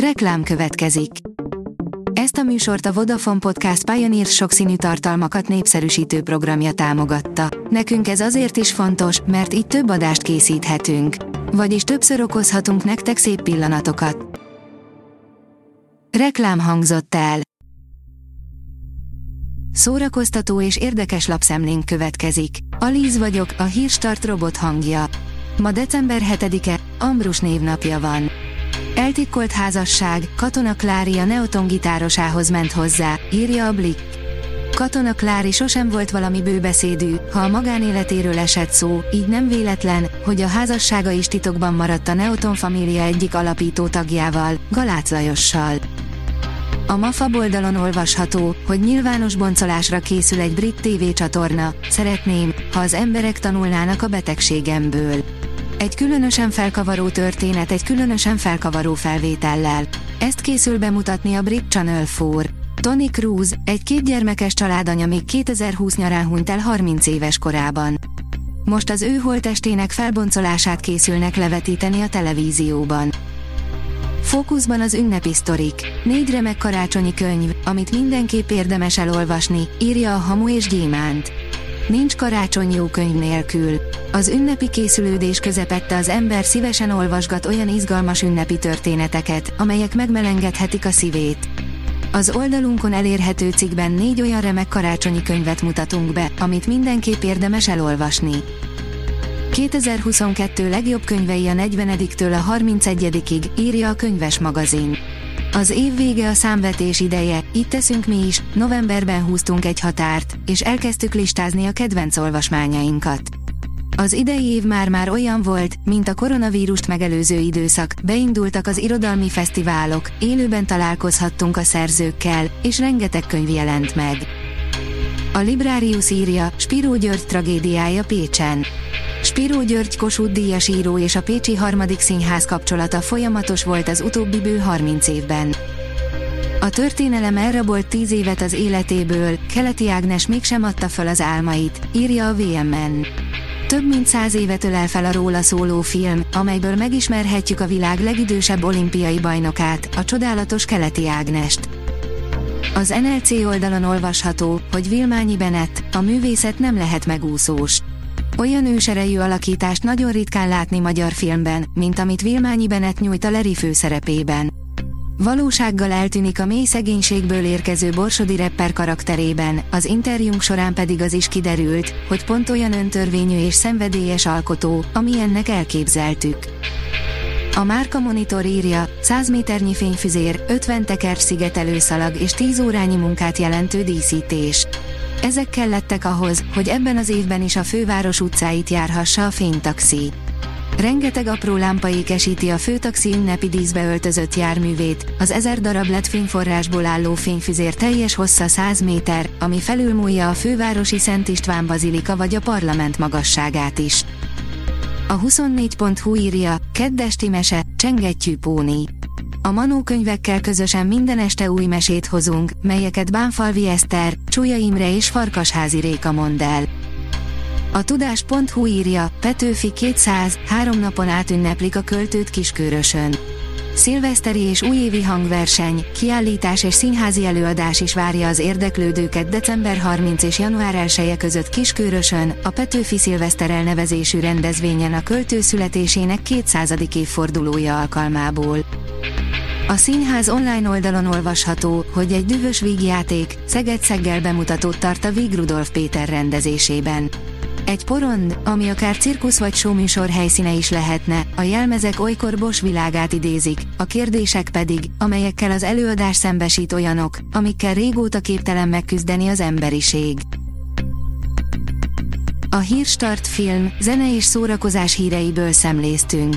Reklám következik. Ezt a műsort a Vodafone Podcast Pioneer sokszínű tartalmakat népszerűsítő programja támogatta. Nekünk ez azért is fontos, mert így több adást készíthetünk. Vagyis többször okozhatunk nektek szép pillanatokat. Reklám hangzott el. Szórakoztató és érdekes lapszemlénk következik. Alíz vagyok, a hírstart robot hangja. Ma december 7-e, Ambrus névnapja van. Eltitkolt házasság, Katona Klári a Neoton gitárosához ment hozzá, írja a Blick. Katona Klári sosem volt valami bőbeszédű, ha a magánéletéről esett szó, így nem véletlen, hogy a házassága is titokban maradt a Neoton família egyik alapító tagjával, Galác Lajossal. A MAFA oldalon olvasható, hogy nyilvános boncolásra készül egy brit TV csatorna, szeretném, ha az emberek tanulnának a betegségemből. Egy különösen felkavaró történet egy különösen felkavaró felvétellel. Ezt készül bemutatni a Brit Channel 4. Tony Cruz, egy kétgyermekes családanya még 2020 nyarán hunyt el 30 éves korában. Most az ő holtestének felboncolását készülnek levetíteni a televízióban. Fókuszban az ünnepi sztorik. Négy remek karácsonyi könyv, amit mindenképp érdemes elolvasni, írja a Hamu és Gyémánt. Nincs karácsony jó könyv nélkül. Az ünnepi készülődés közepette az ember szívesen olvasgat olyan izgalmas ünnepi történeteket, amelyek megmelengedhetik a szívét. Az oldalunkon elérhető cikkben négy olyan remek karácsonyi könyvet mutatunk be, amit mindenképp érdemes elolvasni. 2022 legjobb könyvei a 40-től a 31-ig, írja a könyves magazin. Az év vége a számvetés ideje, itt teszünk mi is, novemberben húztunk egy határt, és elkezdtük listázni a kedvenc olvasmányainkat. Az idei év már-már olyan volt, mint a koronavírust megelőző időszak, beindultak az irodalmi fesztiválok, élőben találkozhattunk a szerzőkkel, és rengeteg könyv jelent meg. A Librarius írja, Spiró György tragédiája Pécsen. Spiró György Kossuth Díjas író és a Pécsi Harmadik Színház kapcsolata folyamatos volt az utóbbi bő 30 évben. A történelem elrabolt 10 évet az életéből, Keleti Ágnes mégsem adta fel az álmait, írja a VMN. Több mint száz évet ölel fel a róla szóló film, amelyből megismerhetjük a világ legidősebb olimpiai bajnokát, a csodálatos Keleti Ágnest. Az NLC oldalon olvasható, hogy Vilmányi Benett, a művészet nem lehet megúszós. Olyan őserejű alakítást nagyon ritkán látni magyar filmben, mint amit Vilmányi Benett nyújt a Leri főszerepében. Valósággal eltűnik a mély szegénységből érkező borsodi rapper karakterében, az interjúnk során pedig az is kiderült, hogy pont olyan öntörvényű és szenvedélyes alkotó, amilyennek elképzeltük. A Márka Monitor írja, 100 méternyi fényfüzér, 50 teker szigetelőszalag és 10 órányi munkát jelentő díszítés. Ezek kellettek ahhoz, hogy ebben az évben is a főváros utcáit járhassa a fénytaxi. Rengeteg apró lámpa ékesíti a főtaxi ünnepi díszbe öltözött járművét, az ezer darab lett fényforrásból álló fényfüzér teljes hossza 100 méter, ami felülmúlja a fővárosi Szent István bazilika vagy a parlament magasságát is. A 24.hu írja, keddesti mese, csengettyű póni. A Manó könyvekkel közösen minden este új mesét hozunk, melyeket Bánfalvi Eszter, Csúlya Imre és Farkasházi Réka mond el. A tudás.hu írja, Petőfi 200, három napon át ünneplik a költőt Kiskörösön. Szilveszteri és újévi hangverseny, kiállítás és színházi előadás is várja az érdeklődőket december 30 és január 1 -e között Kiskörösön, a Petőfi Szilveszter elnevezésű rendezvényen a költő születésének 200. évfordulója alkalmából. A színház online oldalon olvasható, hogy egy dühös vígjáték, Szeged-Szeggel bemutatót tart a Víg Rudolf Péter rendezésében. Egy porond, ami akár cirkusz vagy showműsor helyszíne is lehetne, a jelmezek olykor Bos világát idézik, a kérdések pedig, amelyekkel az előadás szembesít olyanok, amikkel régóta képtelen megküzdeni az emberiség. A Hírstart film, zene és szórakozás híreiből szemléztünk.